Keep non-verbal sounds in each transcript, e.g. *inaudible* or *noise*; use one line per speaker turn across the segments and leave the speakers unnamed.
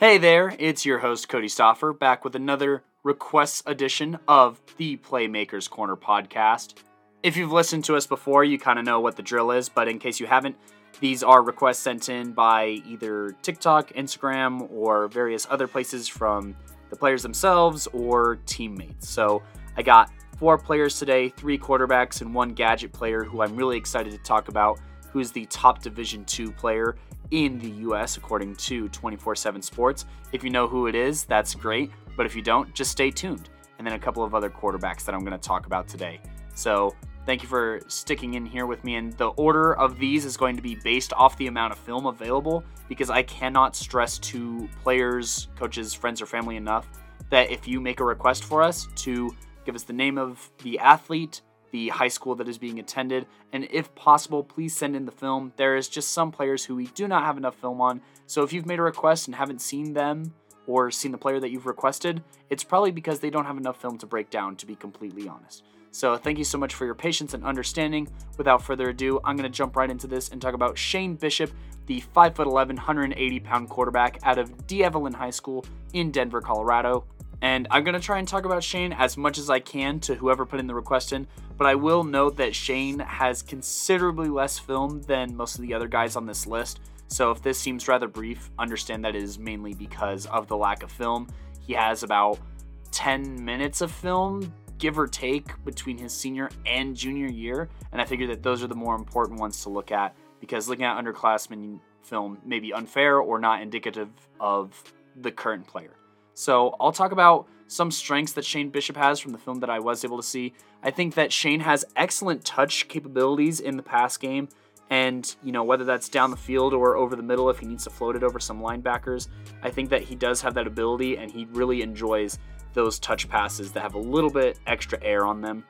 Hey there, it's your host Cody Stoffer back with another requests edition of the Playmakers Corner podcast. If you've listened to us before, you kind of know what the drill is, but in case you haven't, these are requests sent in by either TikTok, Instagram, or various other places from the players themselves or teammates. So I got four players today, three quarterbacks, and one gadget player who I'm really excited to talk about, who's the top Division two player in the US according to 247Sports. If you know who it is, that's great. But if you don't, just stay tuned. And then a couple of other quarterbacks that I'm going to talk about today. So thank you for sticking in here with me. And the order of these is going to be based off the amount of film available because I cannot stress to players, coaches, friends, or family enough that if you make a request for us to give us the name of the athlete, the high school that is being attended, and if possible, please send in the film. There is just some players who we do not have enough film on, so if you've made a request and haven't seen them or seen the player that you've requested, it's probably because they don't have enough film to break down, to be completely honest. So thank you so much for your patience and understanding. Without further ado, I'm going to jump right into this and talk about Shane Bishop, the 5'11, 180 pound quarterback out of D'Evelyn High School in Denver, Colorado. And I'm going to try and talk about Shane as much as I can to whoever put in the request in, but I will note that Shane has considerably less film than most of the other guys on this list. So if this seems rather brief, understand that it is mainly because of the lack of film. He has about 10 minutes of film, give or take, between his senior and junior year. And I figure that those are the more important ones to look at because looking at underclassmen film may be unfair or not indicative of the current player. So I'll talk about some strengths that Shane Bishop has from the film that I was able to see. I think that Shane has excellent touch capabilities in the pass game. And, you know, whether that's down the field or over the middle, if he needs to float it over some linebackers, I think that he does have that ability and he really enjoys those touch passes that have a little bit extra air on them.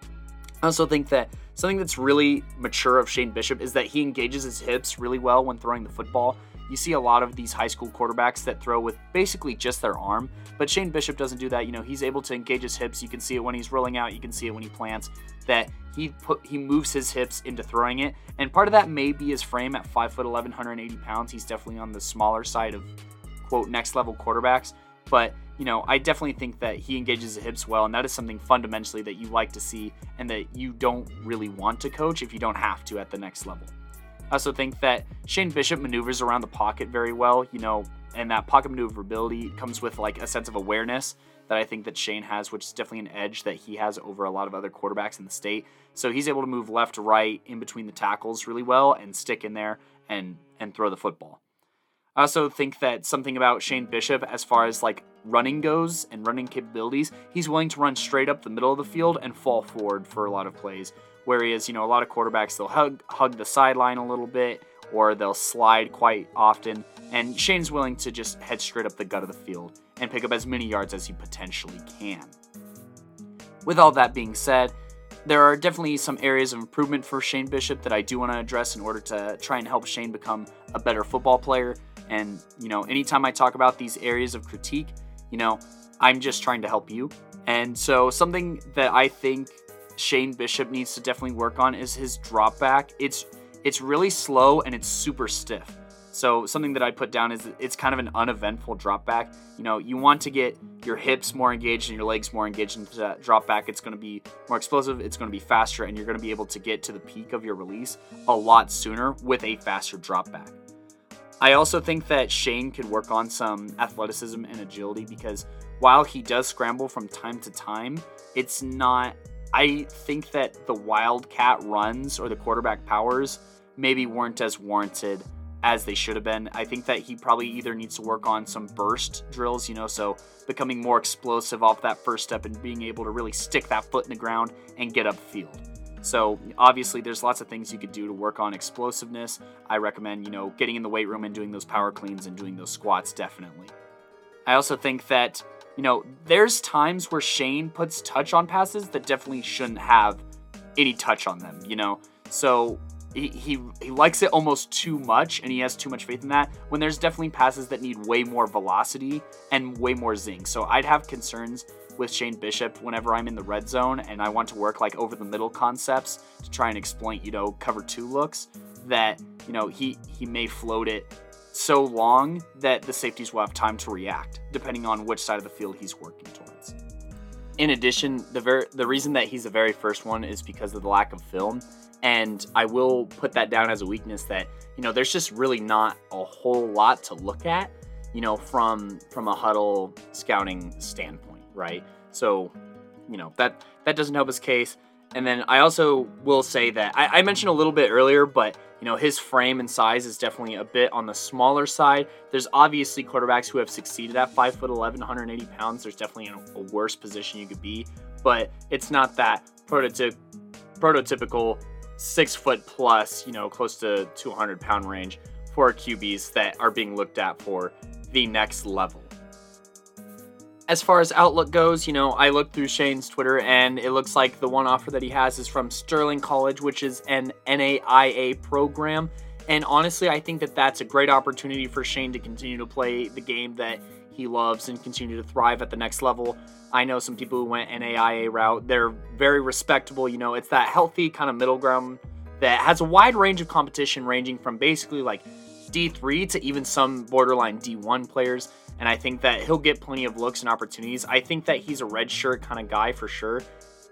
I also think that something that's really mature of Shane Bishop is that he engages his hips really well when throwing the football. You see a lot of these high school quarterbacks that throw with basically just their arm, but Shane Bishop doesn't do that. You know, he's able to engage his hips. You can see it when he's rolling out, you can see it when he plants that he put he moves his hips into throwing it. And part of that may be his frame at 5 foot 11, 180 pounds. He's definitely on the smaller side of quote next level quarterbacks, but you know, I definitely think that he engages the hips well, and that is something fundamentally that you like to see and that you don't really want to coach if you don't have to at the next level. I also think that Shane Bishop maneuvers around the pocket very well, you know, and that pocket maneuverability comes with like a sense of awareness that I think that Shane has, which is definitely an edge that he has over a lot of other quarterbacks in the state. So he's able to move left right in between the tackles really well and stick in there and and throw the football. I also think that something about Shane Bishop, as far as like running goes and running capabilities, he's willing to run straight up the middle of the field and fall forward for a lot of plays. Whereas, you know, a lot of quarterbacks, they'll hug, hug the sideline a little bit or they'll slide quite often. And Shane's willing to just head straight up the gut of the field and pick up as many yards as he potentially can. With all that being said, there are definitely some areas of improvement for Shane Bishop that I do want to address in order to try and help Shane become a better football player. And, you know, anytime I talk about these areas of critique, you know, I'm just trying to help you. And so something that I think Shane Bishop needs to definitely work on is his drop back. It's it's really slow and it's super stiff. So something that I put down is it's kind of an uneventful drop back. You know, you want to get your hips more engaged and your legs more engaged into that drop back. It's going to be more explosive, it's going to be faster, and you're going to be able to get to the peak of your release a lot sooner with a faster drop back. I also think that Shane could work on some athleticism and agility because while he does scramble from time to time, it's not I think that the Wildcat runs or the quarterback powers maybe weren't as warranted as they should have been. I think that he probably either needs to work on some burst drills, you know, so becoming more explosive off that first step and being able to really stick that foot in the ground and get upfield. So obviously there's lots of things you could do to work on explosiveness. I recommend, you know, getting in the weight room and doing those power cleans and doing those squats definitely. I also think that you know, there's times where Shane puts touch on passes that definitely shouldn't have any touch on them, you know? So he, he, he likes it almost too much and he has too much faith in that when there's definitely passes that need way more velocity and way more zing. So I'd have concerns with Shane Bishop whenever I'm in the red zone and I want to work like over the middle concepts to try and exploit, you know, cover two looks that, you know, he he may float it so long that the safeties will have time to react, depending on which side of the field he's working towards. In addition, the ver- the reason that he's the very first one is because of the lack of film, and I will put that down as a weakness that you know there's just really not a whole lot to look at, you know, from from a Hudl scouting standpoint, right? So, you know that that doesn't help his case. And then I also will say that I, I, mentioned a little bit earlier, but you know his frame and size is definitely a bit on the smaller side. There's obviously quarterbacks who have succeeded at five foot 11, 180 pounds. There's definitely a, a worse position you could be, but it's not that prototyp- prototypical six foot plus, you know, close to 200 pound range for QBs that are being looked at for the next level as far as Outlook goes, you know, I looked through Shane's Twitter and it looks like the one offer that he has is from Sterling College, which is an NAIA program. And honestly, I think that that's a great opportunity for Shane to continue to play the game that he loves and continue to thrive at the next level. I know some people who went NAIA route. They're very respectable. You know, it's that healthy kind of middle ground that has a wide range of competition, ranging from basically like D3 to even some borderline D1 players. And I think that he'll get plenty of looks and opportunities. I think that he's a red shirt kind of guy for sure.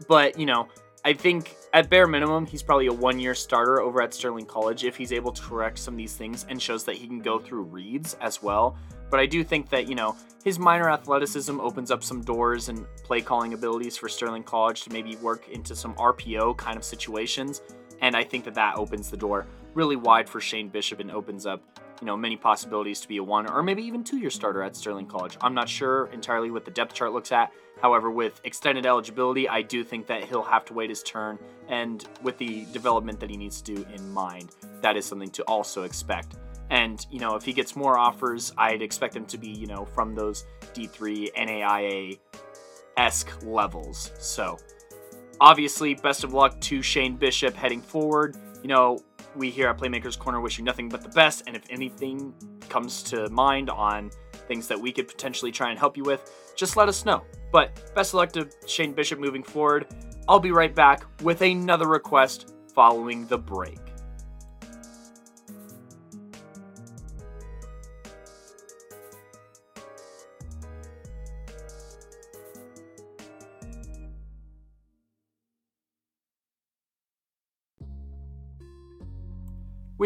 But, you know, I think at bare minimum, he's probably a one year starter over at Sterling College if he's able to correct some of these things and shows that he can go through reads as well. But I do think that, you know, his minor athleticism opens up some doors and play calling abilities for Sterling College to maybe work into some RPO kind of situations. And I think that that opens the door really wide for Shane Bishop and opens up, you know, many possibilities to be a one or maybe even two year starter at Sterling College. I'm not sure entirely what the depth chart looks at. However, with extended eligibility, I do think that he'll have to wait his turn. And with the development that he needs to do in mind, that is something to also expect. And, you know, if he gets more offers, I'd expect them to be, you know, from those D3 NAIA esque levels. So, obviously, best of luck to Shane Bishop heading forward. You know, we here at Playmakers Corner wish you nothing but the best. And if anything comes to mind on things that we could potentially try and help you with, just let us know. But best of luck to Shane Bishop moving forward. I'll be right back with another request following the break.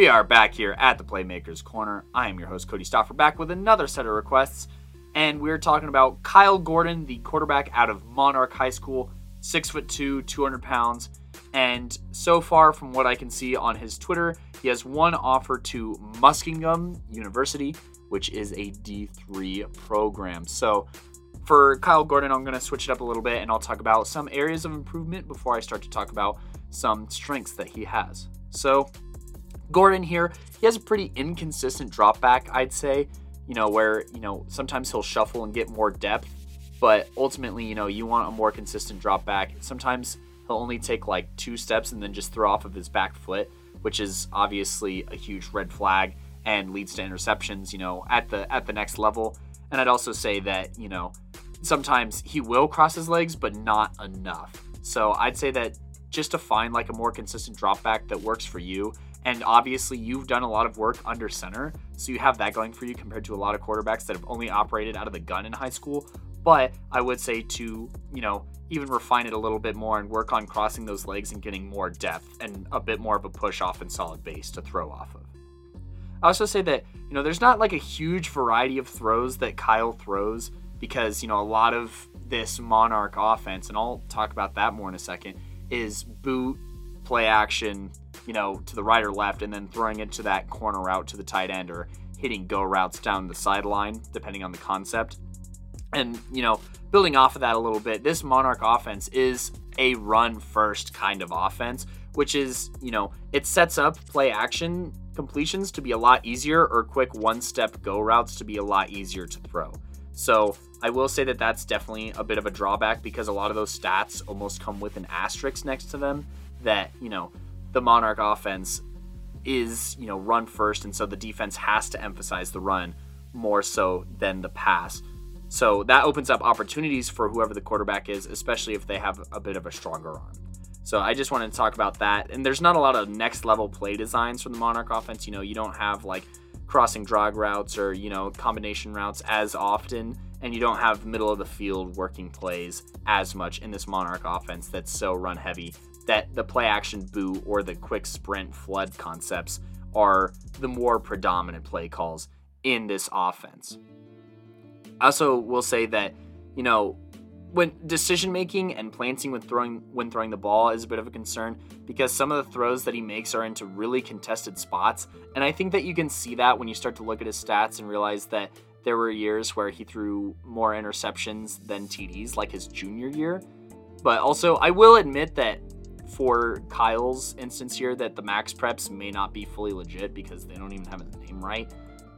We are back here at the Playmakers Corner. I am your host, Cody Stoffer, back with another set of requests. And we're talking about Kyle Gordon, the quarterback out of Monarch High School, six foot two, 200 pounds. And so far, from what I can see on his Twitter, he has one offer to Muskingum University, which is a D3 program. So for Kyle Gordon, I'm going to switch it up a little bit and I'll talk about some areas of improvement before I start to talk about some strengths that he has. So Gordon here, he has a pretty inconsistent drop back, I'd say, you know, where, you know, sometimes he'll shuffle and get more depth, but ultimately, you know, you want a more consistent drop back. Sometimes he'll only take like two steps and then just throw off of his back foot, which is obviously a huge red flag and leads to interceptions, you know, at the at the next level. And I'd also say that, you know, sometimes he will cross his legs, but not enough. So I'd say that just to find like a more consistent drop back that works for you and obviously, you've done a lot of work under center, so you have that going for you compared to a lot of quarterbacks that have only operated out of the gun in high school. But I would say to, you know, even refine it a little bit more and work on crossing those legs and getting more depth and a bit more of a push off and solid base to throw off of. I also say that, you know, there's not like a huge variety of throws that Kyle throws because, you know, a lot of this Monarch offense, and I'll talk about that more in a second, is boot, play action, you know, to the right or left, and then throwing it to that corner route to the tight end or hitting go routes down the sideline, depending on the concept. And, you know, building off of that a little bit, this Monarch offense is a run first kind of offense, which is, you know, it sets up play action completions to be a lot easier or quick one step go routes to be a lot easier to throw. So I will say that that's definitely a bit of a drawback because a lot of those stats almost come with an asterisk next to them that, you know, the Monarch offense is, you know, run first, and so the defense has to emphasize the run more so than the pass. So that opens up opportunities for whoever the quarterback is, especially if they have a bit of a stronger arm. So I just wanted to talk about that. And there's not a lot of next level play designs from the Monarch offense. You know, you don't have like crossing drag routes or, you know, combination routes as often and you don't have middle of the field working plays as much in this Monarch offense that's so run heavy that the play action boot or the quick sprint flood concepts are the more predominant play calls in this offense. I also will say that, you know, when decision making and planting when throwing when throwing the ball is a bit of a concern because some of the throws that he makes are into really contested spots and I think that you can see that when you start to look at his stats and realize that there were years where he threw more interceptions than TDs like his junior year but also I will admit that for Kyle's instance here that the MaxPreps may not be fully legit because they don't even have his name right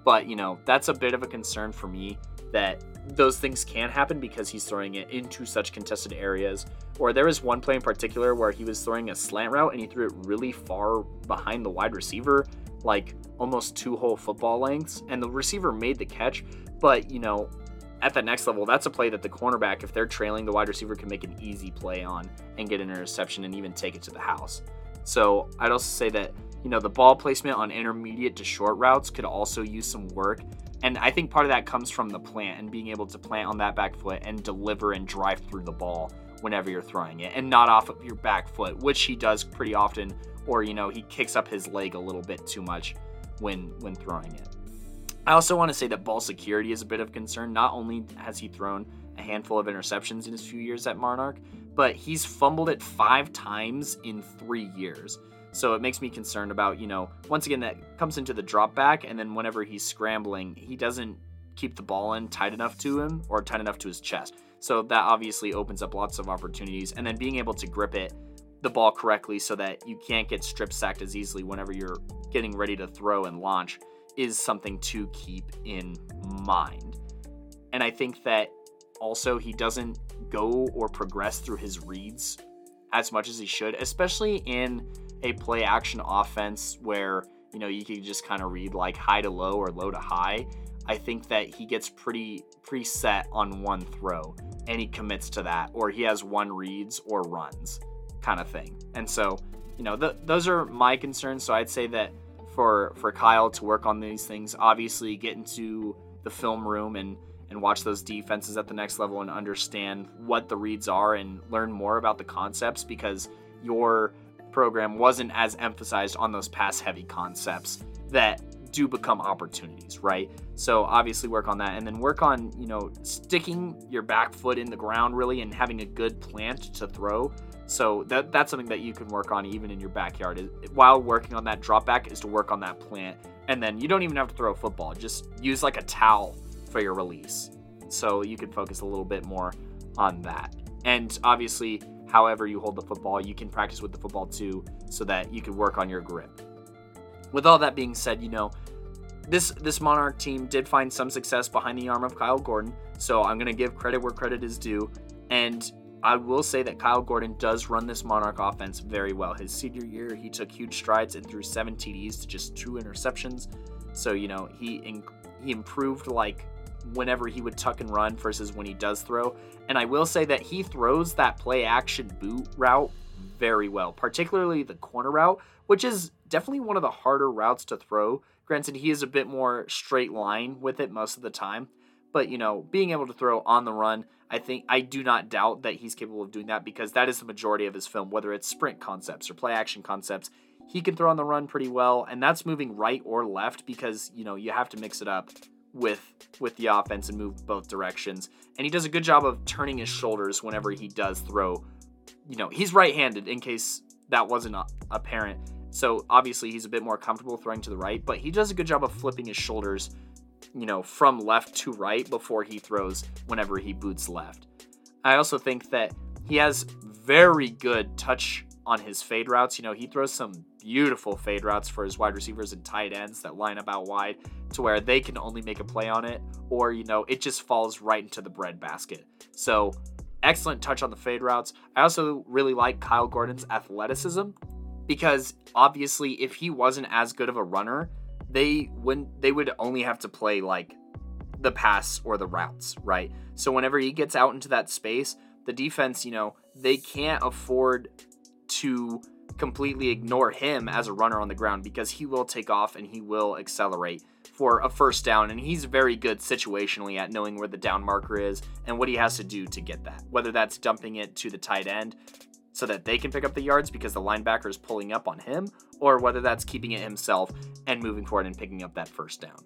but you know that's a bit of a concern for me that those things can happen because he's throwing it into such contested areas. Or there was one play in particular where he was throwing a slant route and he threw it really far behind the wide receiver, like almost two whole football lengths, and the receiver made the catch. But, you know, at the next level, that's a play that the cornerback, if they're trailing, the wide receiver can make an easy play on and get an interception and even take it to the house. So I'd also say that, you know, the ball placement on intermediate to short routes could also use some work and I think part of that comes from the plant and being able to plant on that back foot and deliver and drive through the ball whenever you're throwing it and not off of your back foot, which he does pretty often, or you know, he kicks up his leg a little bit too much when when throwing it. I also want to say that ball security is a bit of concern. Not only has he thrown a handful of interceptions in his few years at Monarch, but he's fumbled it five times in three years. So it makes me concerned about, you know, once again, that comes into the drop back, and then whenever he's scrambling, he doesn't keep the ball in tight enough to him or tight enough to his chest. So that obviously opens up lots of opportunities. And then being able to grip it, the ball correctly, so that you can't get strip sacked as easily whenever you're getting ready to throw and launch is something to keep in mind. And I think that also he doesn't go or progress through his reads as much as he should, especially in a play action offense where you know you can just kind of read like high to low or low to high. I think that he gets pretty preset on one throw and he commits to that, or he has one reads or runs kind of thing. And so, you know, th- those are my concerns. So I'd say that for for Kyle to work on these things, obviously get into the film room and and watch those defenses at the next level and understand what the reads are and learn more about the concepts because your program wasn't as emphasized on those pass heavy concepts that do become opportunities, right? So obviously work on that and then work on, you know, sticking your back foot in the ground really and having a good plant to throw. So that that's something that you can work on even in your backyard. While working on that drop back is to work on that plant. And then you don't even have to throw a football. Just use like a towel for your release. So you can focus a little bit more on that. And obviously however you hold the football. You can practice with the football too so that you can work on your grip. With all that being said, you know, this this Monarch team did find some success behind the arm of Kyle Gordon, so I'm to give credit where credit is due. And I will say that Kyle Gordon does run this Monarch offense very well. His senior year, he took huge strides and threw seven TDs to just two interceptions. So you know he he improved like whenever he would tuck and run versus when he does throw. And I will say that he throws that play action boot route very well, particularly the corner route, which is definitely one of the harder routes to throw. Granted, he is a bit more straight line with it most of the time, but you know, being able to throw on the run, I think I do not doubt that he's capable of doing that because that is the majority of his film, whether it's sprint concepts or play action concepts. He can throw on the run pretty well, and that's moving right or left because you know you have to mix it up with with the offense and move both directions. And he does a good job of turning his shoulders whenever he does throw. You know, he's right-handed in case that wasn't apparent. So obviously he's a bit more comfortable throwing to the right, but he does a good job of flipping his shoulders, you know, from left to right before he throws whenever he boots left. I also think that he has very good touch on his fade routes. You know, he throws some beautiful fade routes for his wide receivers and tight ends that line up out wide to where they can only make a play on it, or, you know, it just falls right into the bread basket. So, excellent touch on the fade routes. I also really like Kyle Gordon's athleticism because obviously, if he wasn't as good of a runner, they wouldn't they would only have to play like the pass or the routes, right? So whenever he gets out into that space, the defense, you know, they can't afford to completely ignore him as a runner on the ground because he will take off and he will accelerate for a first down, and he's very good situationally at knowing where the down marker is and what he has to do to get that. Whether that's dumping it to the tight end so that they can pick up the yards because the linebacker is pulling up on him, or whether that's keeping it himself and moving forward and picking up that first down.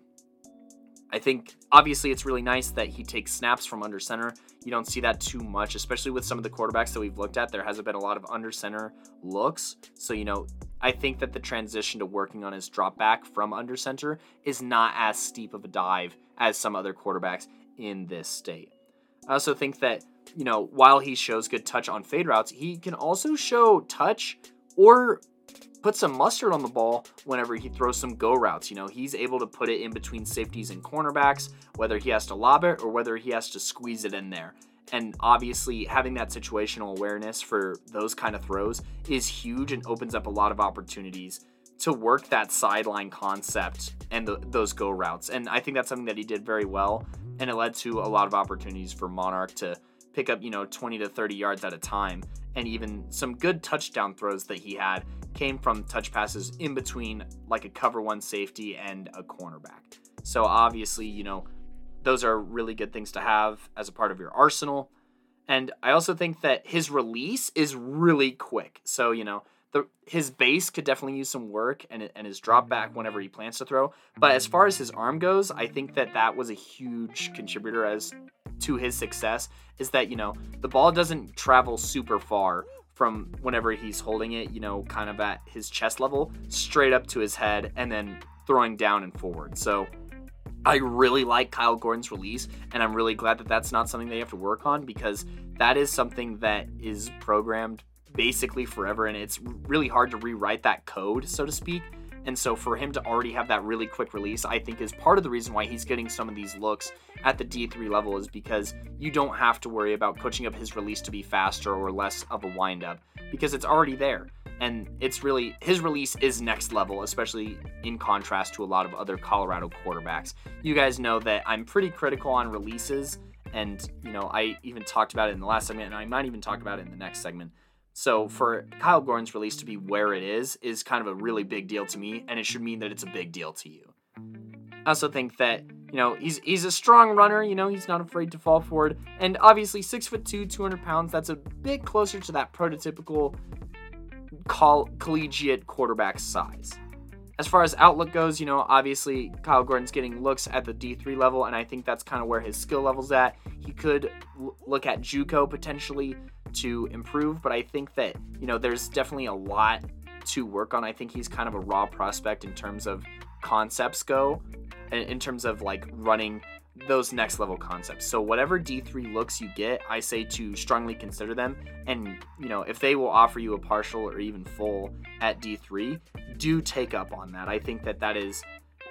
I think obviously it's really nice that he takes snaps from under center. You don't see that too much, especially with some of the quarterbacks that we've looked at. There hasn't been a lot of under center looks. So, you know, I think that the transition to working on his drop back from under center is not as steep of a dive as some other quarterbacks in this state. I also think that, you know, while he shows good touch on fade routes, he can also show touch or put some mustard on the ball whenever he throws some go routes. You know, he's able to put it in between safeties and cornerbacks, whether he has to lob it or whether he has to squeeze it in there. And obviously, having that situational awareness for those kind of throws is huge and opens up a lot of opportunities to work that sideline concept and the, those go routes. And I think that's something that he did very well. And it led to a lot of opportunities for Monarch to pick up, you know, 20 to 30 yards at a time. And even some good touchdown throws that he had came from touch passes in between like a cover one safety and a cornerback. So obviously, you know, those are really good things to have as a part of your arsenal. And I also think that his release is really quick. So, you know, the his base could definitely use some work and, and his drop back whenever he plans to throw. But as far as his arm goes, I think that that was a huge contributor as to his success is that, you know, the ball doesn't travel super far from whenever he's holding it, you know, kind of at his chest level, straight up to his head, and then throwing down and forward. So I really like Kyle Gordon's release, and I'm really glad that that's not something they have to work on because that is something that is programmed basically forever, and it's really hard to rewrite that code, so to speak. And so for him to already have that really quick release, I think is part of the reason why he's getting some of these looks at the D3 level is because you don't have to worry about coaching up his release to be faster or less of a windup because it's already there. And it's really his release is next level, especially in contrast to a lot of other Colorado quarterbacks. You guys know that I'm pretty critical on releases, and you know, I even talked about it in the last segment, and I might even talk about it in the next segment. So for Kyle Gordon's release to be where it is is kind of a really big deal to me, and it should mean that it's a big deal to you. I also think that you know he's he's a strong runner. You know he's not afraid to fall forward, and obviously six foot two, two hundred pounds. That's a bit closer to that prototypical coll- collegiate quarterback size. As far as outlook goes, you know, obviously Kyle Gordon's getting looks at the D3 level, and I think that's kind of where his skill level's at. He could l- look at JUCO potentially to improve, but I think that, you know, there's definitely a lot to work on. I think he's kind of a raw prospect in terms of concepts go, and in terms of like running those next level concepts. So whatever D3 looks you get, I say to strongly consider them and you know, if they will offer you a partial or even full at D3, do take up on that. I think that that is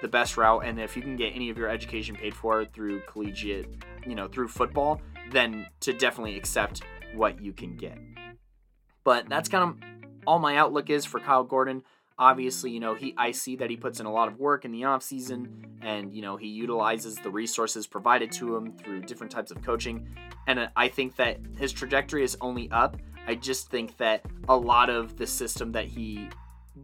the best route and if you can get any of your education paid for through collegiate, you know, through football, then to definitely accept what you can get. But that's kind of all my outlook is for Kyle Gordon. Obviously, you know, he I see that he puts in a lot of work in the offseason and, you know, he utilizes the resources provided to him through different types of coaching. And I think that his trajectory is only up. I just think that a lot of the system that he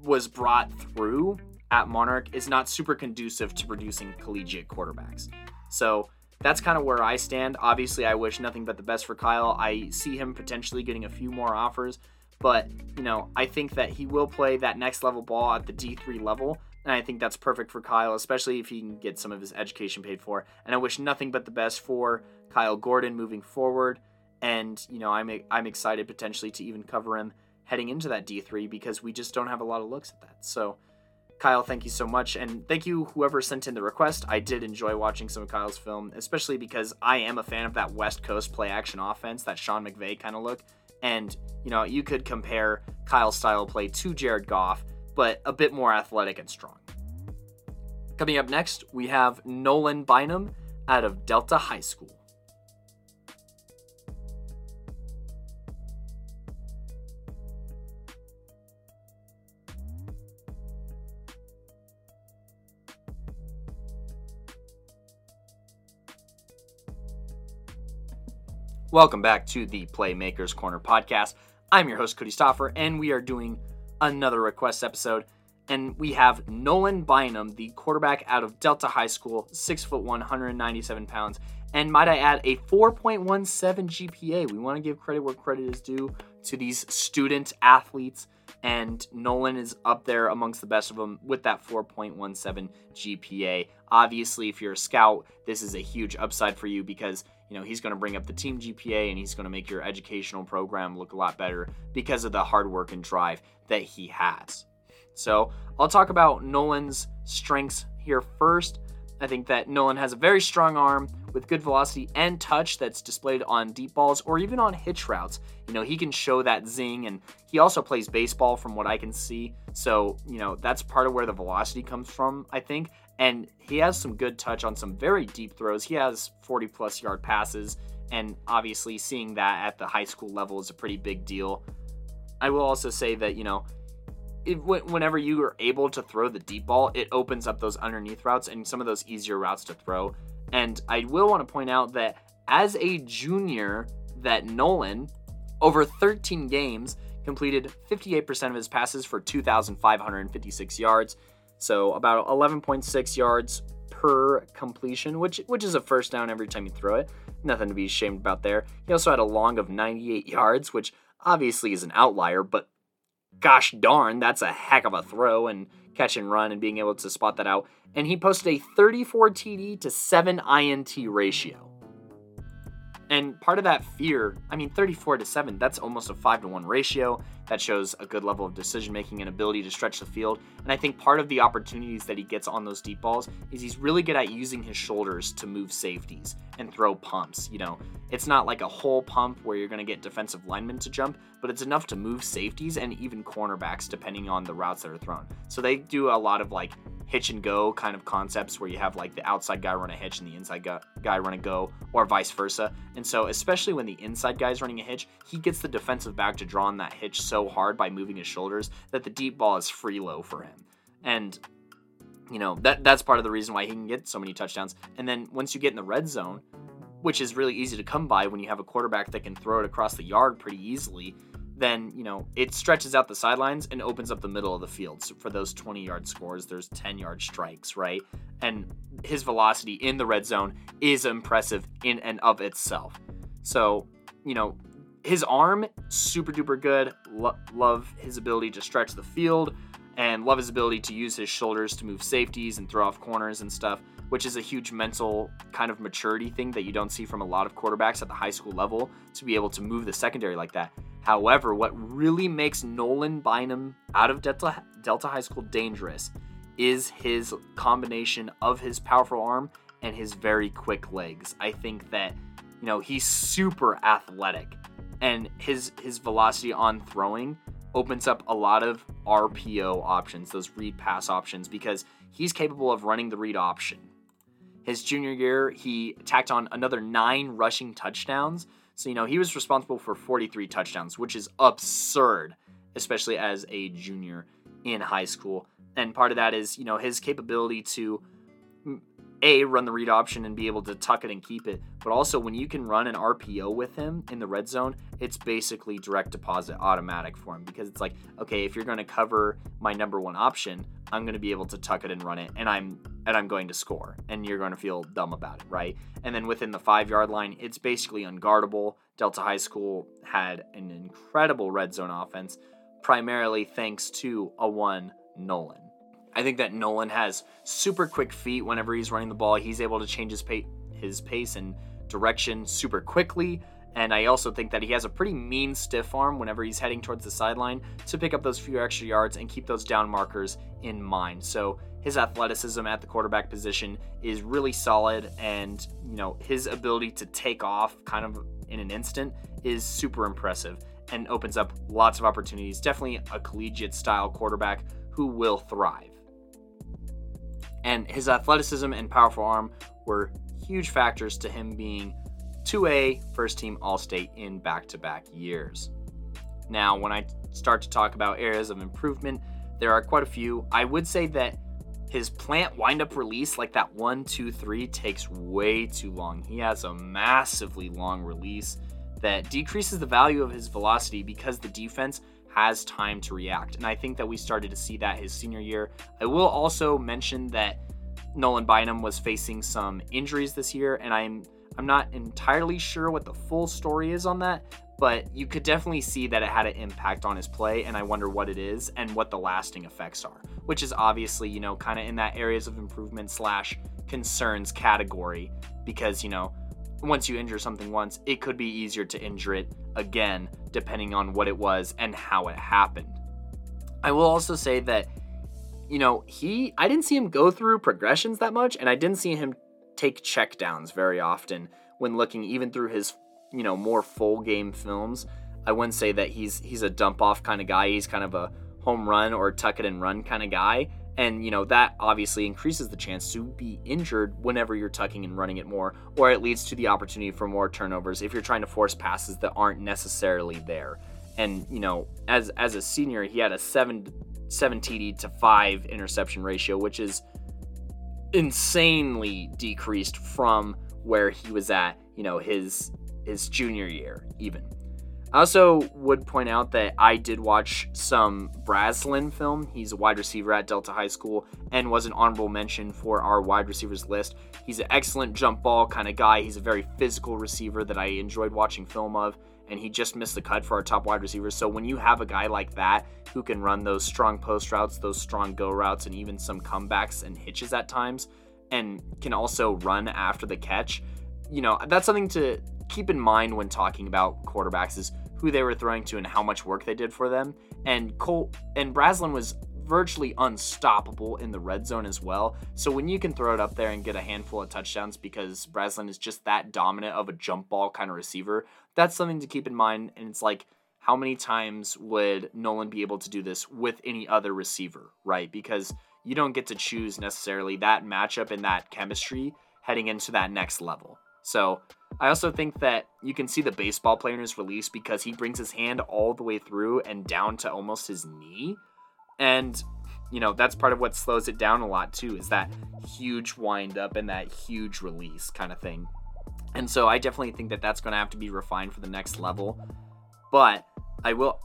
was brought through at Monarch is not super conducive to producing collegiate quarterbacks. So that's kind of where I stand. Obviously, I wish nothing but the best for Kyle. I see him potentially getting a few more offers, but you know, I think that he will play that next level ball at the D3 level. And I think that's perfect for Kyle, especially if he can get some of his education paid for. And I wish nothing but the best for Kyle Gordon moving forward. And you know, I'm I'm excited potentially to even cover him heading into that D3 because we just don't have a lot of looks at that. So Kyle, thank you so much. And thank you, whoever sent in the request. I did enjoy watching some of Kyle's film, especially because I am a fan of that West Coast play action offense, that Sean McVay kind of look. And, you know, you could compare Kyle's style play to Jared Goff, but a bit more athletic and strong. Coming up next, we have Nolan Bynum out of Delta High School. Welcome back to the Playmakers Corner podcast. I'm your host, Cody Stoffer, and we are doing another request episode. And we have Nolan Bynum, the quarterback out of Delta High School, 6 foot 197 pounds. And might I add, a 4.17 GPA. We want to give credit where credit is due to these student athletes. And Nolan is up there amongst the best of them with that 4.17 GPA. Obviously, if you're a scout, this is a huge upside for you because you know he's going to bring up the team GPA and he's going to make your educational program look a lot better because of the hard work and drive that he has. So I'll talk about Nolan's strengths here first. I think that Nolan has a very strong arm with good velocity and touch that's displayed on deep balls or even on hitch routes. You know, he can show that zing and he also plays baseball from what I can see. So, you know, that's part of where the velocity comes from, I think. And he has some good touch on some very deep throws. He has 40 plus yard passes. And obviously, seeing that at the high school level is a pretty big deal. I will also say that, you know, whenever you are able to throw the deep ball, it opens up those underneath routes and some of those easier routes to throw. And I will want to point out that as a junior, that Nolan, over 13 games, completed 58% of his passes for 2,556 yards. So about 11.6 yards per completion, which which is a first down every time you throw it. Nothing to be ashamed about there. He also had a long of 98 yards, which obviously is an outlier, but gosh darn, that's a heck of a throw and catch and run and being able to spot that out. And he posted a 34 TD to 7 INT ratio. And part of that fear, I mean, 34 to 7, that's almost a 5 to 1 ratio. That shows a good level of decision making and ability to stretch the field. And I think part of the opportunities that he gets on those deep balls is he's really good at using his shoulders to move safeties and throw pumps. You know, it's not like a whole pump where you're going to get defensive linemen to jump, but it's enough to move safeties and even cornerbacks depending on the routes that are thrown. So they do a lot of like hitch and go kind of concepts where you have like the outside guy run a hitch and the inside guy run a go, or vice versa. And so, especially when the inside guy is running a hitch, he gets the defensive back to draw on that hitch so hard by moving his shoulders that the deep ball is free low for him. And you know that that's part of the reason why he can get so many touchdowns. And then once you get in the red zone, which is really easy to come by when you have a quarterback that can throw it across the yard pretty easily, then you know it stretches out the sidelines and opens up the middle of the field. So for those 20 yard scores, there's 10 yard strikes, right? And his velocity in the red zone is impressive in and of itself. So you know his arm super duper good. Lo- love his ability to stretch the field and love his ability to use his shoulders to move safeties and throw off corners and stuff, which is a huge mental kind of maturity thing that you don't see from a lot of quarterbacks at the high school level to be able to move the secondary like that. However, what really makes Nolan Bynum out of Delta, Delta High School dangerous is his combination of his powerful arm and his very quick legs. I think that, you know, he's super athletic and his his velocity on throwing opens up a lot of RPO options, those read pass options because he's capable of running the read option. His junior year, he tacked on another 9 rushing touchdowns so, you know, he was responsible for 43 touchdowns, which is absurd, especially as a junior in high school. And part of that is, you know, his capability to a run the read option and be able to tuck it and keep it but also when you can run an rpo with him in the red zone it's basically direct deposit automatic for him because it's like okay if you're going to cover my number one option i'm going to be able to tuck it and run it and i'm and i'm going to score and you're going to feel dumb about it right? And then within the five yard line it's basically unguardable. Delta high school had an incredible red zone offense primarily thanks to a one nolan I think that Nolan has super quick feet whenever he's running the ball. He's able to change his pace, his pace and direction super quickly. And I also think that he has a pretty mean stiff arm whenever he's heading towards the sideline to pick up those few extra yards and keep those down markers in mind. So his athleticism at the quarterback position is really solid and you know his ability to take off kind of in an instant is super impressive and opens up lots of opportunities. Definitely a collegiate style quarterback who will thrive and his athleticism and powerful arm were huge factors to him being 2A first team All State in back to back years. Now, when I start to talk about areas of improvement, there are quite a few. I would say that his plant windup release, like that one, two, three, takes way too long. He has a massively long release that decreases the value of his velocity because the defense has time to react. And I think that we started to see that his senior year. I will also mention that Nolan Bynum was facing some injuries this year, and I'm I'm not entirely sure what the full story is on that, but you could definitely see that it had an impact on his play, and I wonder what it is and what the lasting effects are, which is obviously, you know, kind of in that areas of improvement slash concerns category, because, you know, once you injure something once, it could be easier to injure it again, depending on what it was and how it happened. I will also say that, you know, he, I didn't see him go through progressions that much, and I didn't see him take checkdowns very often when looking even through his, you know, more full game films. I wouldn't say that he's he's a dump off kind of guy. He's kind of a home run or tuck it and run kind of guy. And, you know, that obviously increases the chance to be injured whenever you're tucking and running it more, or it leads to the opportunity for more turnovers if you're trying to force passes that aren't necessarily there. And, you know, as as a senior, he had a seven seven TD to five interception ratio, which is insanely decreased from where he was at, you know, his his junior year even. I also would point out that I did watch some Braslin film. He's a wide receiver at Delta High School and was an honorable mention for our wide receivers list. He's an excellent jump ball kind of guy. He's a very physical receiver that I enjoyed watching film of, and he just missed the cut for our top wide receivers. So when you have a guy like that who can run those strong post routes, those strong go routes, and even some comebacks and hitches at times, and can also run after the catch, you know, that's something to keep in mind when talking about quarterbacks is who they were throwing to and how much work they did for them. And Cole and Braslin was virtually unstoppable in the red zone as well. So when you can throw it up there and get a handful of touchdowns because Braslin is just that dominant of a jump ball kind of receiver, that's something to keep in mind. And it's like, how many times would Nolan be able to do this with any other receiver, right? Because you don't get to choose necessarily that matchup and that chemistry heading into that next level. So I also think that you can see the baseball player in his release because he brings his hand all the way through and down to almost his knee. And, you know, that's part of what slows it down a lot too, is that huge wind up and that huge release kind of thing. And so I definitely think that that's going to have to be refined for the next level. But I will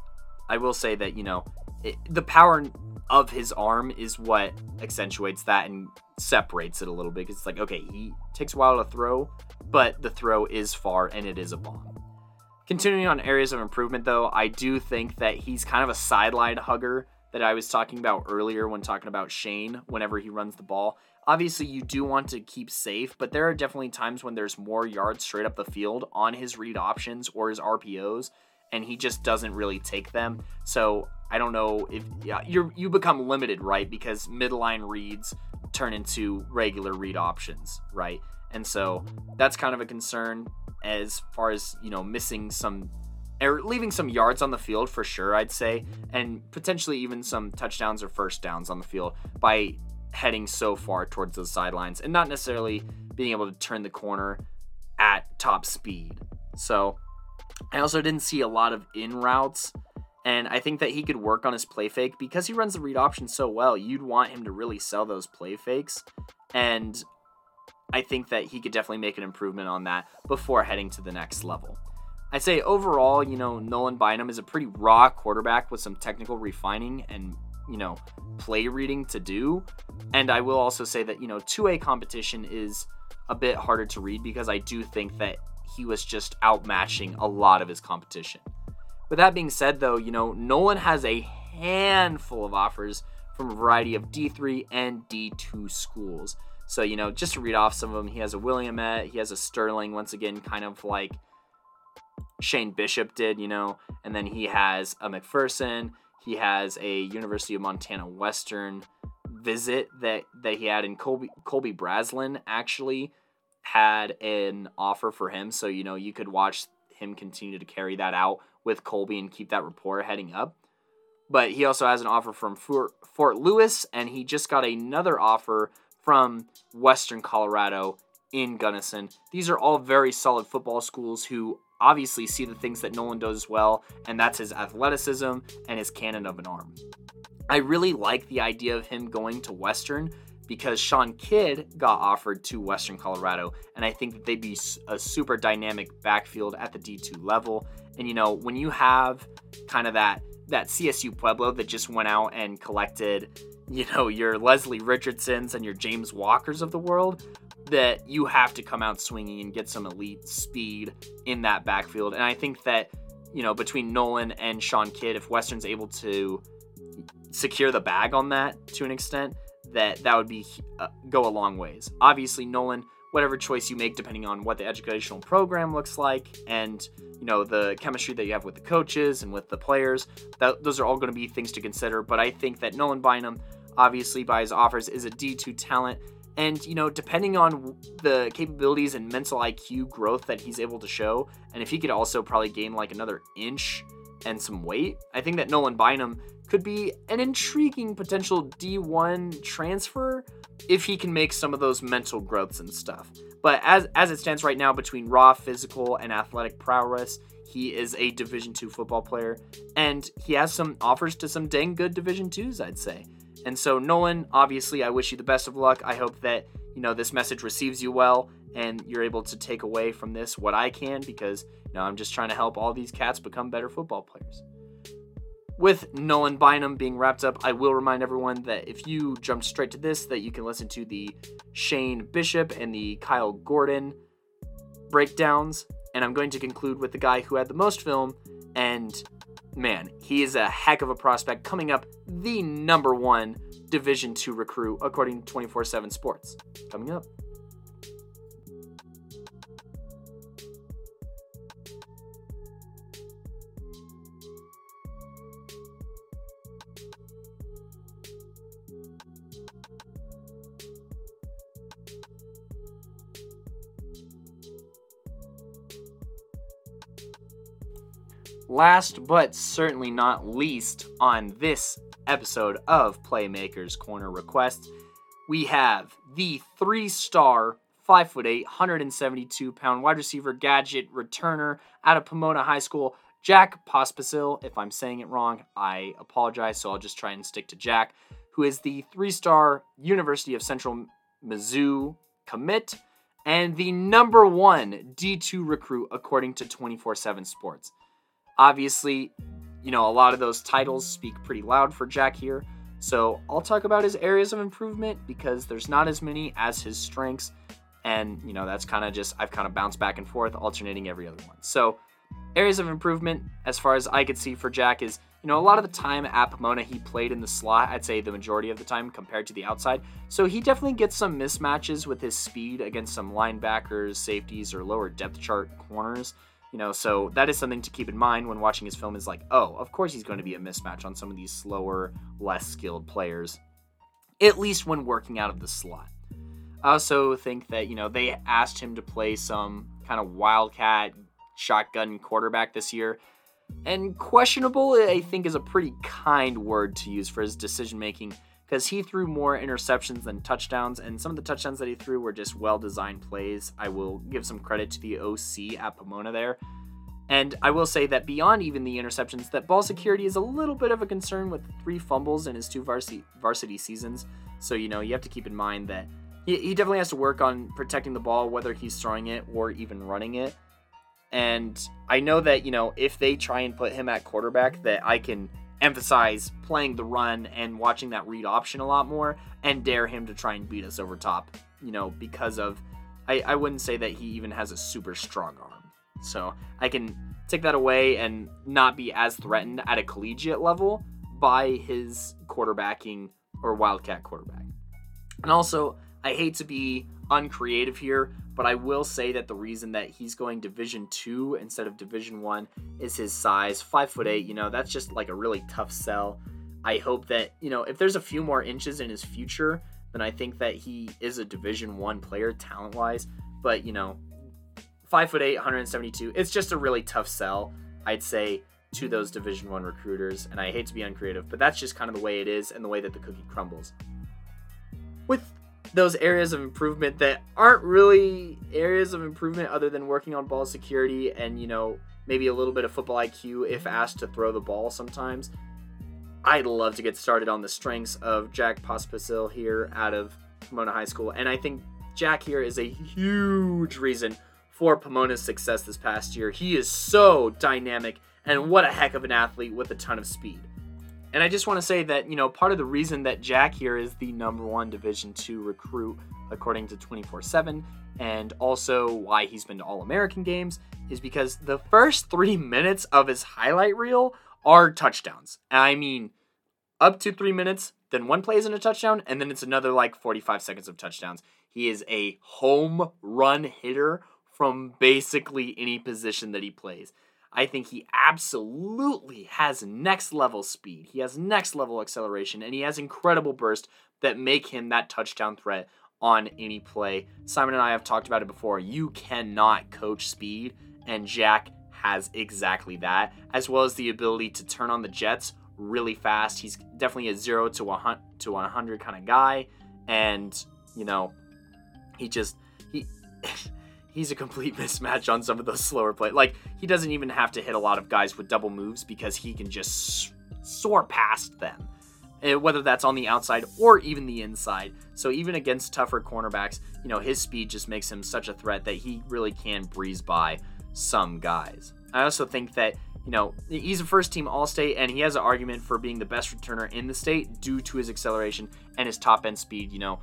I will say that, you know, it, the power of his arm is what accentuates that and separates it a little bit. It's like, okay, he takes a while to throw, but the throw is far and it is a bomb. Continuing on areas of improvement, though, I do think that he's kind of a sideline hugger that I was talking about earlier when talking about Shane whenever he runs the ball. Obviously, you do want to keep safe, but there are definitely times when there's more yards straight up the field on his read options or his RPOs, and he just doesn't really take them. So I don't know if yeah, you you become limited, right? Because midline reads turn into regular read options, right? And so that's kind of a concern as far as, you know, missing some or leaving some yards on the field for sure, I'd say, and potentially even some touchdowns or first downs on the field by heading so far towards the sidelines and not necessarily being able to turn the corner at top speed. So I also didn't see a lot of in routes and I think that he could work on his play fake because he runs the read option so well. You'd want him to really sell those play fakes. And I think that he could definitely make an improvement on that before heading to the next level. I'd say overall, you know, Nolan Bynum is a pretty raw quarterback with some technical refining and, you know, play reading to do. And I will also say that, you know, 2A competition is a bit harder to read because I do think that he was just outmatching a lot of his competition. With that being said, though, you know, Nolan has a handful of offers from a variety of D3 and D2 schools. So, you know, just to read off some of them, he has a Willamette, he has a Sterling, once again, kind of like Shane Bishop did, you know, and then he has a McPherson, he has a University of Montana Western visit that that he had in Colby Colby Braslin actually had an offer for him so you know you could watch him continue to carry that out with Colby and keep that rapport heading up. But he also has an offer from Fort Lewis, and he just got another offer from Western Colorado in Gunnison. These are all very solid football schools who obviously see the things that Nolan does well, and that's his athleticism and his cannon of an arm. I really like the idea of him going to Western because Sean Kidd got offered to Western Colorado, and I think that they'd be a super dynamic backfield at the D2 level. And you know, when you have kind of that that CSU Pueblo that just went out and collected, you know, your Leslie Richardsons and your James Walkers of the world, that you have to come out swinging and get some elite speed in that backfield. And I think that, you know, between Nolan and Sean Kidd, if Western's able to secure the bag on that to an extent, that that would be uh, go a long ways. Obviously, Nolan, whatever choice you make, depending on what the educational program looks like, and you know the chemistry that you have with the coaches and with the players, that those are all going to be things to consider. But I think that Nolan Bynum, obviously by his offers, is a D2 talent. And, you know, depending on the capabilities and mental IQ growth that he's able to show, and if he could also probably gain like another inch and some weight, I think that Nolan Bynum could be an intriguing potential D1 transfer if he can make some of those mental growths and stuff. But as as it stands right now between raw physical and athletic prowess, he is a Division 2 football player and he has some offers to some dang good Division 2s, I'd say. And so Nolan, obviously I wish you the best of luck. I hope that, you know, this message receives you well and you're able to take away from this what I can because, you know, I'm just trying to help all these cats become better football players with Nolan Bynum being wrapped up, I will remind everyone that if you jumped straight to this, that you can listen to the Shane Bishop and the Kyle Gordon breakdowns. And I'm going to conclude with the guy who had the most film. And man, he is a heck of a prospect coming up the number one Division two recruit according to 247Sports. Coming up. Last but certainly not least, on this episode of Playmakers Corner Request, we have the three star, 5'8, 172 pound wide receiver gadget returner out of Pomona High School, Jack Pospisil. If I'm saying it wrong, I apologize, so I'll just try and stick to Jack, who is the three star University of Central Mizzou commit and the number one D2 recruit according to 247Sports. Obviously, you know, a lot of those titles speak pretty loud for Jack here. So I'll talk about his areas of improvement because there's not as many as his strengths. And, you know, that's kind of just, I've kind of bounced back and forth, alternating every other one. So, areas of improvement, as far as I could see for Jack, is, you know, a lot of the time at Pomona, he played in the slot, I'd say the majority of the time compared to the outside. So, he definitely gets some mismatches with his speed against some linebackers, safeties, or lower depth chart corners. You know, so that is something to keep in mind when watching his film is like, oh, of course he's going to be a mismatch on some of these slower, less skilled players, at least when working out of the slot. I also think that, you know, they asked him to play some kind of wildcat shotgun quarterback this year. And questionable, I think, is a pretty kind word to use for his decision making because he threw more interceptions than touchdowns, and some of the touchdowns that he threw were just well designed plays. I will give some credit to the OC at Pomona there. And I will say that beyond even the interceptions, that ball security is a little bit of a concern with three fumbles in his two varsity, varsity seasons. So, you know, you have to keep in mind that he, he definitely has to work on protecting the ball, whether he's throwing it or even running it. And I know that, you know, if they try and put him at quarterback, that I can emphasize playing the run and watching that read option a lot more and dare him to try and beat us over top, you know, because of I, I wouldn't say that he even has a super strong arm. So I can take that away and not be as threatened at a collegiate level by his quarterbacking or wildcat quarterback. And also, I hate to be uncreative here, but I will say that the reason that he's going Division Two instead of Division One is his size, five foot eight. You know, that's just like a really tough sell. I hope that you know if there's a few more inches in his future, then I think that he is a Division One player talent wise. But you know, five foot eight, 172. It's just a really tough sell, I'd say, to those Division One recruiters. And I hate to be uncreative, but that's just kind of the way it is and the way that the cookie crumbles. With those areas of improvement that aren't really areas of improvement other than working on ball security and you know maybe a little bit of football IQ if mm-hmm. asked to throw the ball sometimes. I'd love to get started on the strengths of Jack Pospisil here out of Pomona High School. And I think Jack here is a huge reason for Pomona's success this past year. He is so dynamic and what a heck of an athlete with a ton of speed. And I just want to say that, you know, part of the reason that Jack here is the number one Division two recruit according to 24 7, and also why he's been to All American games, is because the first three minutes of his highlight reel are touchdowns. I mean, up to three minutes, then one plays in a touchdown, and then it's another like 45 seconds of touchdowns. He is a home run hitter from basically any position that he plays. I think he absolutely has next level speed. He has next level acceleration and he has incredible burst that make him that touchdown threat on any play. Simon and I have talked about it before. You cannot coach speed, and Jack has exactly that, as well as the ability to turn on the jets really fast. He's definitely a 0 to 100 to 100 kind of guy and, you know, he just he *laughs* he's a complete *laughs* mismatch on some of those slower play. Like he doesn't even have to hit a lot of guys with double moves because he can just soar past them, eh, whether that's on the outside or even the inside. So even against tougher cornerbacks, you know his speed just makes him such a threat that he really can breeze by some guys. I also think that you know, he's a first team All State, and he has an argument for being the best returner in the state due to his acceleration and his top end speed. You know,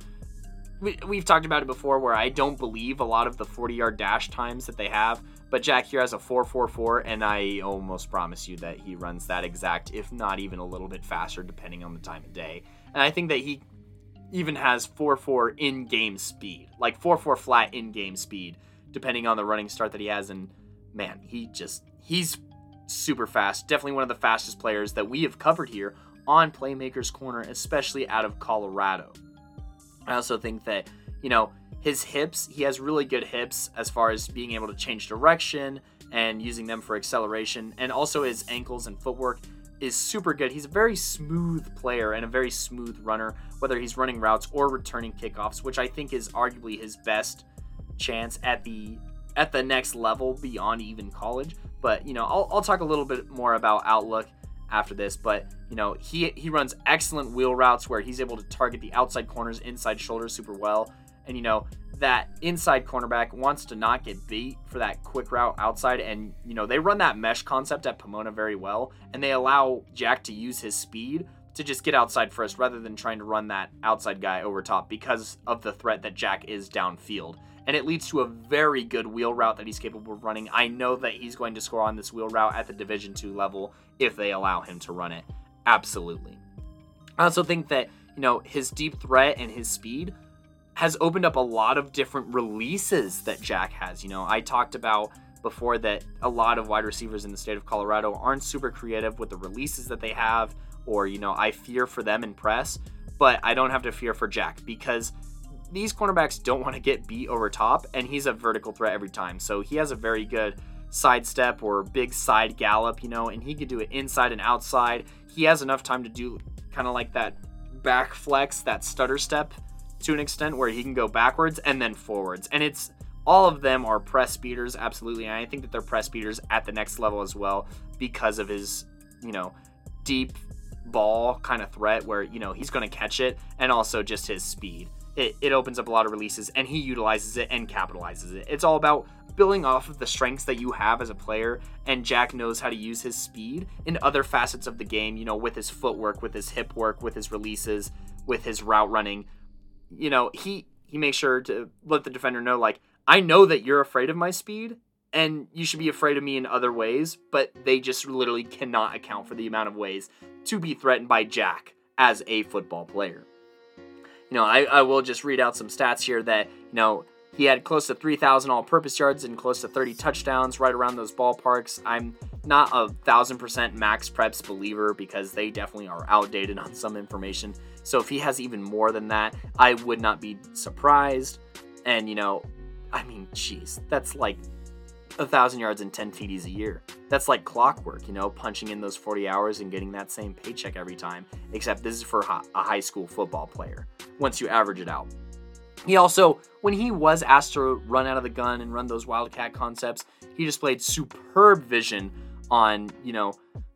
we, we've talked about it before where I don't believe a lot of the 40 yard dash times that they have, but Jack here has a 444, and I almost promise you that he runs that exact, if not even a little bit faster, depending on the time of day. And I think that he even has 4-4 in game speed, like 4-4 flat in game speed, depending on the running start that he has. And man, he just he's super fast. Definitely one of the fastest players that we have covered here on Playmakers Corner, especially out of Colorado. I also think that, you know, his hips, he has really good hips as far as being able to change direction and using them for acceleration. And also his ankles and footwork is super good. He's a very smooth player and a very smooth runner, whether he's running routes or returning kickoffs, which I think is arguably his best chance at the at the next level beyond even college. But you know, I'll, I'll talk a little bit more about outlook after this, but you know, he he runs excellent wheel routes where he's able to target the outside corners, inside shoulders super well. And you know, that inside cornerback wants to not get beat for that quick route outside and you know, they run that mesh concept at Pomona very well and they allow Jack to use his speed to just get outside first rather than trying to run that outside guy over top because of the threat that Jack is downfield and it leads to a very good wheel route that he's capable of running. I know that he's going to score on this wheel route at the Division two level if they allow him to run it. Absolutely. I also think that, you know, his deep threat and his speed has opened up a lot of different releases that Jack has. You know, I talked about before that a lot of wide receivers in the state of Colorado aren't super creative with the releases that they have, or, you know, I fear for them in press, but I don't have to fear for Jack because these cornerbacks don't want to get beat over top, and he's a vertical threat every time. So he has a very good sidestep or big side gallop, you know, and he can do it inside and outside. He has enough time to do kind of like that back flex, that stutter step to an extent where he can go backwards and then forwards. And it's all of them are press beaters, absolutely. And I think that they're press beaters at the next level as well because of his, you know, deep ball kind of threat where, you know, he's going to catch it and also just his speed it, it opens up a lot of releases and he utilizes it and capitalizes it. It's all about building off of the strengths that you have as a player and Jack knows how to use his speed in other facets of the game, you know, with his footwork, with his hip work, with his releases, with his route running. You know, he he makes sure to let the defender know like I know that you're afraid of my speed and you should be afraid of me in other ways, but they just literally cannot account for the amount of ways to be threatened by Jack as a football player you know, I, I will just read out some stats here that, you know, he had close to 3,000 all purpose yards and close to 30 touchdowns right around those ballparks. I'm not a thousand percent MaxPreps believer because they definitely are outdated on some information. So if he has even more than that, I would not be surprised. And, you know, I mean, jeez, that's like a thousand yards and 10 TDs a year. That's like clockwork, you know, punching in those 40 hours and getting that same paycheck every time, except this is for a high school football player once you average it out. He also, when he was asked to run out of the gun and run those Wildcat concepts, he displayed superb vision on, you know,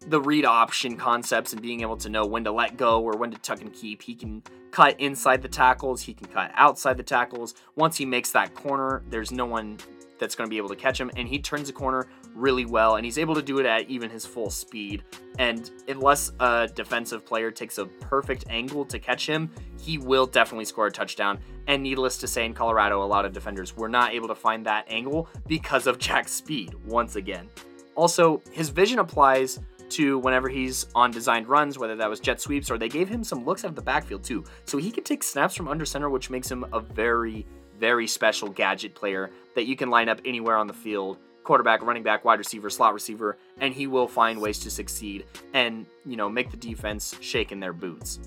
the read option concepts and being able to know when to let go or when to tuck and keep. He can cut inside the tackles, he can cut outside the tackles. Once he makes that corner, there's no one that's going to be able to catch him and he turns the corner really well and he's able to do it at even his full speed. And unless a defensive player takes a perfect angle to catch him he will definitely score a touchdown. And needless to say in Colorado a lot of defenders were not able to find that angle because of *laughs* Jack's speed once again. Also his vision applies to whenever he's on designed runs, whether that was jet sweeps or they gave him some looks out of the backfield too. So he can take snaps from under center, which makes him a very, very special gadget player that you can line up anywhere on the field quarterback, running back, wide receiver, slot receiver, and he will find ways to succeed and, you know, make the defense shake in their boots.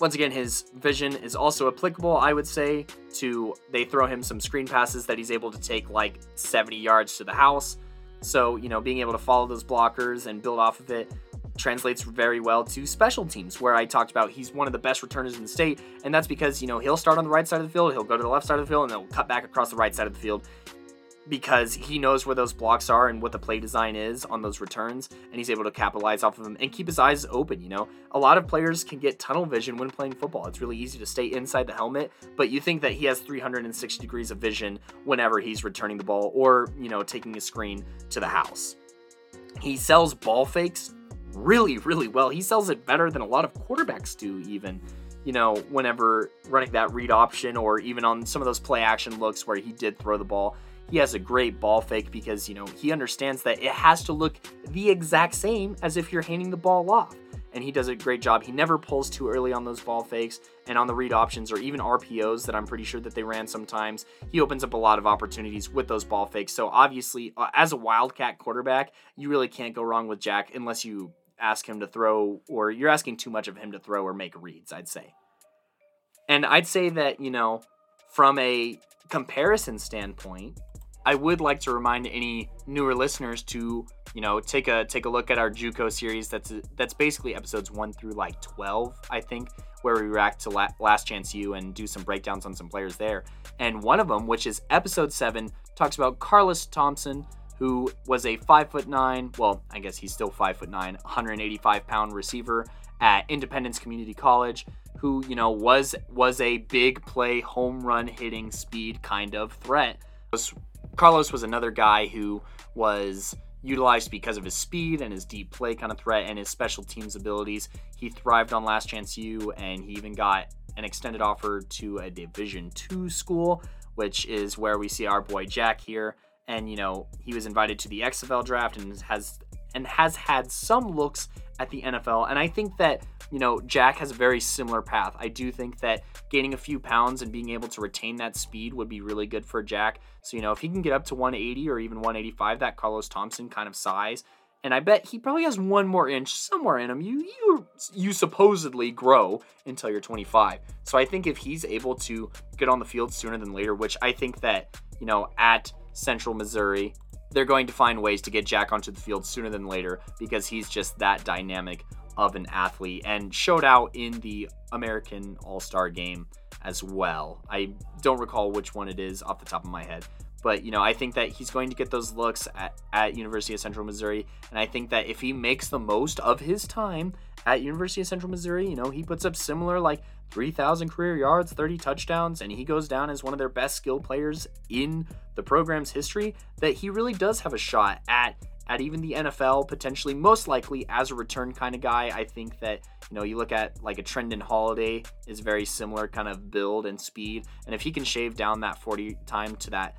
Once again, his vision is also applicable, I would say, to they throw him some screen passes that he's able to take like 70 yards to the house. So, you know, being able to follow those blockers and build off of it translates very well to special teams, where I talked about he's one of the best returners in the state. And that's because, you know, he'll start on the right side of the field, he'll go to the left side of the field, and then he'll cut back across the right side of the field because he knows where those blocks are and what the play design is on those returns and he's able to capitalize off of them and keep his eyes open you know? A lot of players can get tunnel vision when playing football. It's really easy to stay inside the helmet but you think that he has 360 degrees of vision whenever he's returning the ball or you know taking a screen to the house. He sells ball fakes really really well. He sells it better than a lot of quarterbacks do even you know, whenever running that read option or even on some of those play action looks where he did throw the ball he has a great ball fake because, you know, he understands that it has to look the exact same as if you're handing the ball off. And he does a great job. He never pulls too early on those ball fakes and on the read options or even RPOs that I'm pretty sure that they ran sometimes. He opens up a lot of opportunities with those ball fakes. So obviously, uh, as a Wildcat quarterback, you really can't go wrong with Jack unless you ask him to throw or you're asking too much of him to throw or make reads, I'd say. And I'd say that, you know, from a comparison standpoint, I would like to remind any newer listeners to, you know, take a take a look at our JUCO series. That's that's basically episodes one through like twelve, I think, where we react to La- Last Chance U and do some breakdowns on some players there. And one of them, which is episode seven, talks about Carlos Thompson, who was a five foot nine. Well, I guess he's still five foot nine, 185 pound receiver at Independence Community College. Who you know was was a big play home run hitting speed kind of threat. Was Carlos was another guy who was utilized because of his speed and his deep play kind of threat and his special teams abilities. He thrived on Last Chance U, and he even got an extended offer to a Division two school, which is where we see our boy Jack here. And you know he was invited to the XFL draft and has and has had some looks at the NFL. And I think that, you know, Jack has a very similar path. I do think that gaining a few pounds and being able to retain that speed would be really good for Jack. So, you know, if he can get up to 180 or even 185, that Carlos Thompson kind of size, and I bet he probably has one more inch somewhere in him. You you you supposedly grow until you're 25. So I think if he's able to get on the field sooner than later, which I think that you know at Central Missouri they're going to find ways to get Jack onto the field sooner than later because he's just that dynamic of an athlete and showed out in the American All Star game as well. I don't recall which one it is off the top of my head, but you know, I think that he's going to get those looks at, at University of Central Missouri, and I think that if he makes the most of his time at University of Central Missouri, you know, he puts up similar like 3,000 career yards, 30 touchdowns, and he goes down as one of their best skill players in the program's history, that he really does have a shot at at even the NFL, potentially most likely as a return kind of guy. I think that, you know, you look at like a Trindon Holliday is very similar kind of build and speed. And if he can shave down that 40 time to that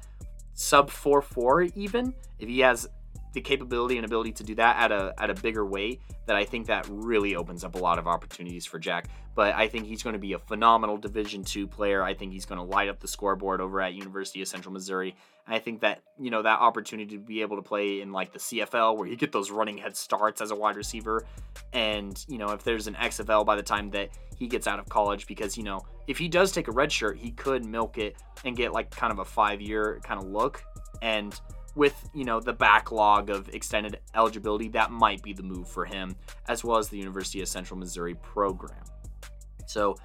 sub 4-4 even, if he has the capability and ability to do that at a at a bigger weight that I think that really opens up a lot of opportunities for Jack. But I think he's going to be a phenomenal Division two player. I think he's going to light up the scoreboard over at University of Central Missouri. And I think that you know that opportunity to be able to play in like the CFL where you get those running head starts as a wide receiver, and you know if there's an XFL by the time that he gets out of college, because you know if he does take a red shirt, he could milk it and get like kind of a five year kind of look and with you know the backlog of extended eligibility that might be the move for him as well as the university of central missouri program so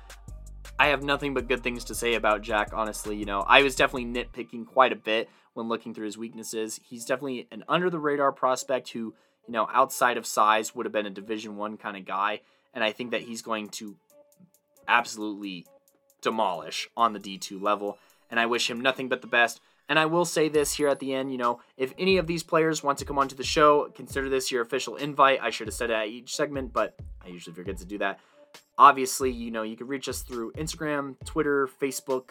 i have nothing but good things to say about jack honestly you know i was definitely nitpicking quite a bit when looking through his weaknesses. He's definitely an under the radar prospect who, you know, outside of size would have been a Division 1 kind of guy, and I think that he's going to absolutely demolish on the D2 level, and I wish him nothing but the best. And I will say this here at the end, you know, if any of these players want to come onto the show, consider this your official invite. I should have said it at each segment, but I usually forget to do that. Obviously, you know, you can reach us through Instagram, Twitter, Facebook,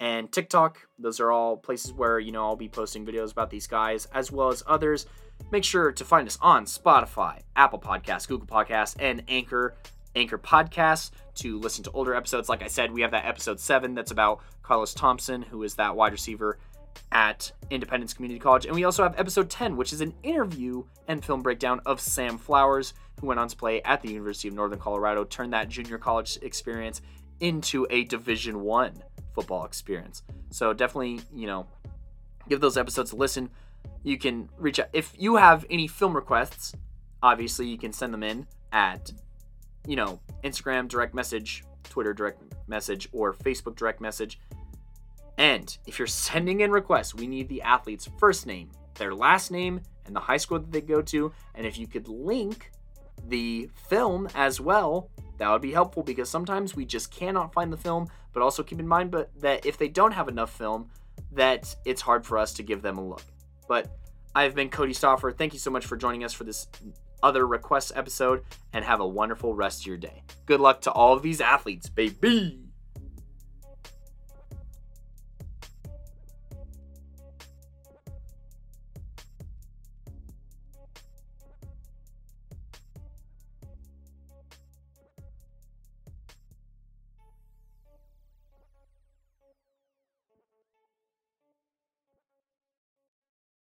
and TikTok. Those are all places where, you know, I'll be posting videos about these guys as well as others. Make sure to find us on Spotify, Apple Podcasts, Google Podcasts, and Anchor. Anchor Podcasts to listen to older episodes. Like I said, we have that episode seven that's about Carlos Thompson, who is that wide receiver at Independence Community College. And we also have episode 10, which is an interview and film breakdown of Sam Flowers, who went on to play at the University of Northern Colorado, turned that junior college experience into a Division One football experience. So definitely, you know, give those episodes a listen. You can reach out if you have any film requests. Obviously, you can send them in at, you know, Instagram direct message, Twitter direct message, or Facebook direct message. And if you're sending in requests, we need the athlete's first name, their last name, and the high school that they go to. And if you could link the film as well, that would be helpful because sometimes we just cannot find the film. But also keep in mind but that if they don't have enough film, that it's hard for us to give them a look. But I've been Cody Stoffer. Thank you so much for joining us for this other request episode and have a wonderful rest of your day. Good luck to all of these athletes, baby.